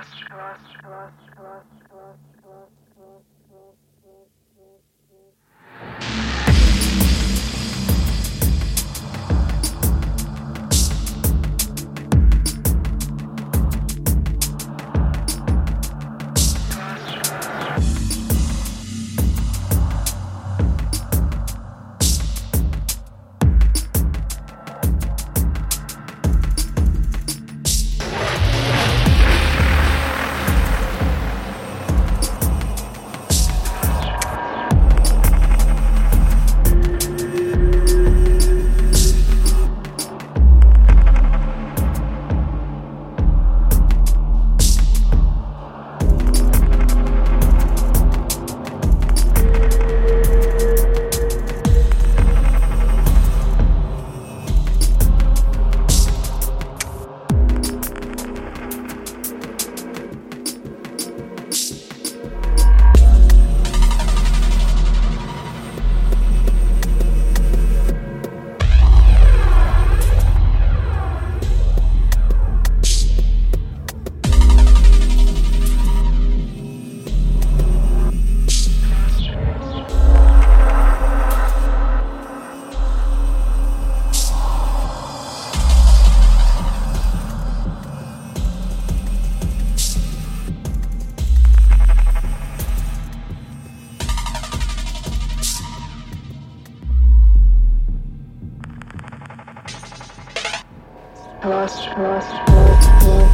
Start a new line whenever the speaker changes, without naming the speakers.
Trust, trust, trust, trust. lost, lost, lost. lost.